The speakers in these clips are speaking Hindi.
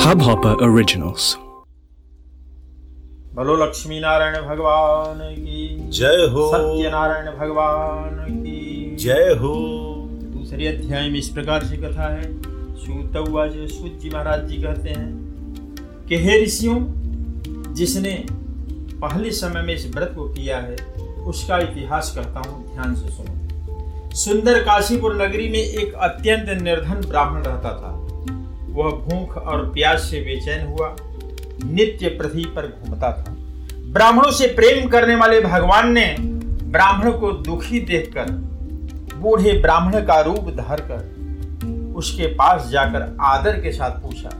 Hubhopper Originals. बोलो लक्ष्मी नारायण भगवान की। जय हो। सत्य नारायण भगवान की। जय हो। दूसरे अध्याय में इस प्रकार से कथा है। सूतवाज सूत जी महाराज जी कहते हैं कि हे ऋषियों जिसने पहले समय में इस व्रत को किया है उसका इतिहास करता हूँ ध्यान से सुनो। सुंदर काशीपुर नगरी में एक अत्यंत निर्धन ब्राह्मण रहता था। वह भूख और प्यास से बेचैन हुआ, नित्य पृथ्वी पर घूमता था। ब्राह्मणों से प्रेम करने वाले भगवान ने ब्राह्मण को दुखी देखकर बूढ़े ब्राह्मण का रूप धरकर उसके पास जाकर आदर के साथ पूछा,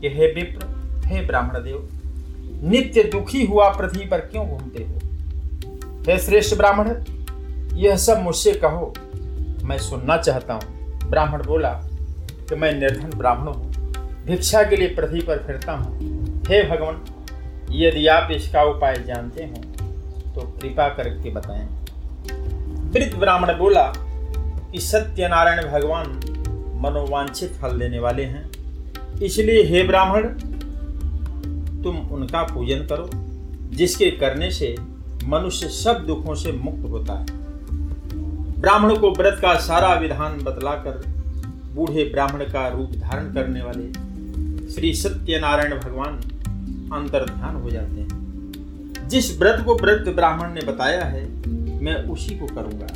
कि हे विप्र, हे ब्राह्मण देव नित्य दुखी हुआ पृथ्वी पर क्यों घूमते हो? हे श्रेष्ठ ब्राह्मण यह सब मुझसे कहो। मैं सुनना चाहता हूँ। ब्राह्मण बोला कि मैं निर्धन ब्राह्मण हूँ। भिक्षा के लिए पृथ्वी पर फिरता हूँ। हे भगवान, यदि आप इसका उपाय जानते हो तो कृपा करके बताएँ। वृद्ध ब्राह्मण बोला कि सत्यनारायण भगवान मनोवांछित फल देने वाले हैं। इसलिए हे ब्राह्मण, तुम उनका पूजन करो, जिसके करने से मनुष्य सब दुखों से मुक्त होता है। ब्राह्मण को व्रत का सारा विधान बतलाकर बूढ़े ब्राह्मण का रूप धारण करने वाले श्री सत्यनारायण भगवान अंतर ध्यान हो जाते हैं। जिस व्रत को व्रत ब्राह्मण ने बताया है, मैं उसी को करूँगा।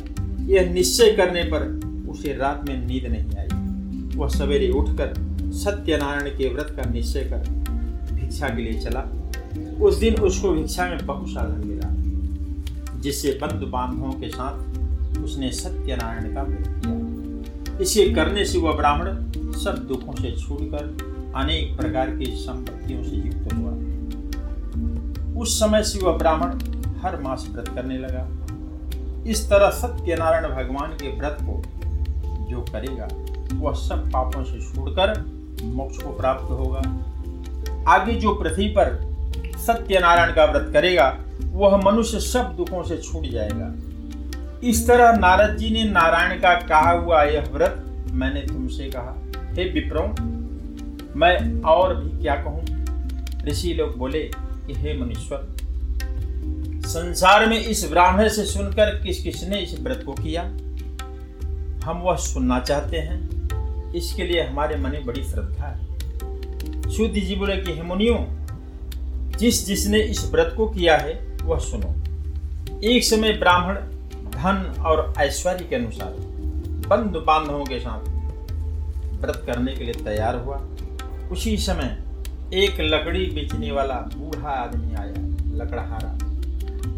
यह निश्चय करने पर उसे रात में नींद नहीं आई। वह सवेरे उठकर सत्यनारायण के व्रत का निश्चय कर भिक्षा के लिए चला। उस दिन उसको भिक्षा में बहुत साधन मिला, जिससे बंधु बांधवों के साथ उसने सत्यनारायण का व्रत किया। इसे करने से वह ब्राह्मण सब दुखों से छूटकर अनेक प्रकार की संपत्तियों से युक्त हुआ। उस समय से वह ब्राह्मण हर मास व्रत करने लगा। इस तरह सत्यनारायण भगवान के व्रत को जो करेगा, वह सब पापों से छूटकर मोक्ष को प्राप्त होगा। आगे जो पृथ्वी पर सत्यनारायण का व्रत करेगा, वह मनुष्य सब दुखों से छूट जाएगा। इस तरह नारद जी ने नारायण का कहा हुआ यह व्रत मैंने तुमसे कहा। हे विप्रो, मैं और भी क्या कहूँ? ऋषि लोग बोले कि हे मनुष्वर संसार में इस ब्राह्मण से सुनकर किस किसने इस व्रत को किया? हम वह सुनना चाहते हैं। इसके लिए हमारे मन में बड़ी श्रद्धा है। शुद्ध जी बोले कि हे मुनियों, जिस जिसने इस व्रत को किया है, वह सुनो। एक समय ब्राह्मण धन और ऐश्वर्य के अनुसार बंधु बांधवों के साथ व्रत करने के लिए तैयार हुआ। उसी समय एक लकड़ी बेचने वाला बूढ़ा आदमी आया, लकड़हारा,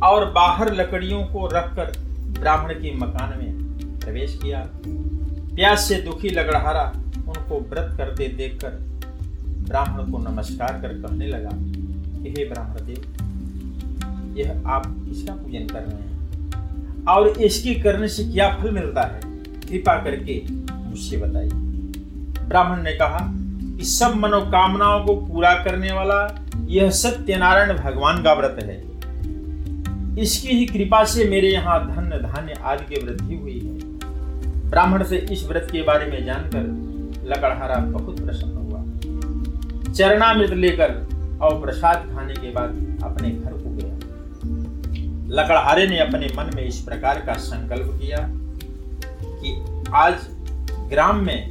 और बाहर लकड़ियों को रखकर ब्राह्मण के मकान में प्रवेश किया। प्यास से दुखी लकड़हारा उनको व्रत करते देखकर ब्राह्मण को नमस्कार कर कहने लगा हे ब्राह्मण देव, यह आप किसका पूजन कर रहे हैं? और इसके करने से क्या फल मिलता है? कृपा करके मुझसे बताइए। ब्राह्मण ने कहा कि सब मनोकामनाओं को पूरा करने वाला यह सत्यनारायण भगवान का व्रत है। इसकी ही कृपा से मेरे यहाँ धन धान्य आदि की वृद्धि हुई है। ब्राह्मण से इस व्रत के बारे में जानकर लकड़हारा बहुत प्रसन्न हुआ। चरणामृत लेकर और प्रसाद खाने के बाद अपने घर लकड़हारे ने अपने मन में इस प्रकार का संकल्प किया कि आज ग्राम में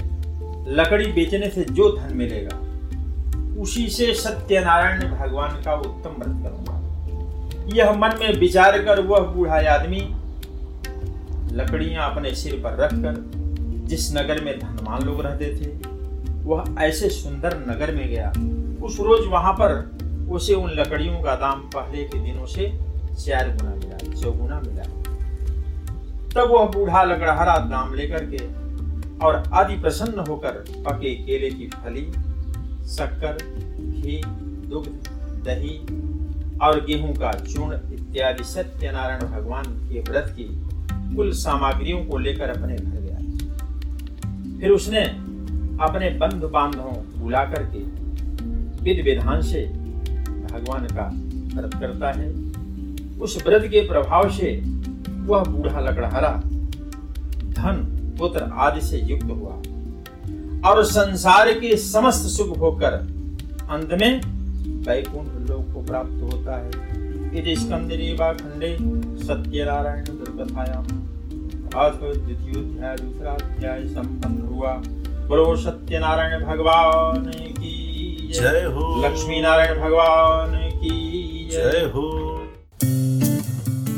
लकड़ी बेचने से जो धन मिलेगा, उसी से सत्यनारायण भगवान का उत्तम व्रत करूँगा। यह मन में विचार कर वह बूढ़ा आदमी लकड़ियाँ अपने सिर पर रखकर जिस नगर में धनवान लोग रहते थे, वह ऐसे सुंदर नगर में गया। उस रोज वहाँ पर उसे उन लकड़ियों का दाम पहले के दिनों से चार गुना मिला चौगुना मिला। तब वह बूढ़ा लकड़हारा दाम लेकर के और आदि प्रसन्न होकर पके केले की फली, शक्कर, घी, दुग्ध, दही और गेहूँ का चूर्ण इत्यादि सत्यनारायण भगवान के व्रत की कुल सामग्रियों को लेकर अपने घर गया। फिर उसने अपने बंधु बांधवों बुला करके विधि विधान से भगवान का व्रत करता है। उस व्रत के प्रभाव से वह बूढ़ा लकड़हारा धन पुत्र आदि से युक्त हुआ और संसार के समस्त सुख होकर अंत में वैकुंठ लोक को प्राप्त होता है। इति स्कंदरेवा खंडे सत्यनारायण दुर्कथायाम द्वितीयोध्याय दूसरा अध्याय संपन्न हुआ। बोलो सत्यनारायण भगवान की जय। हो। लक्ष्मी नारायण भगवान की जय हो।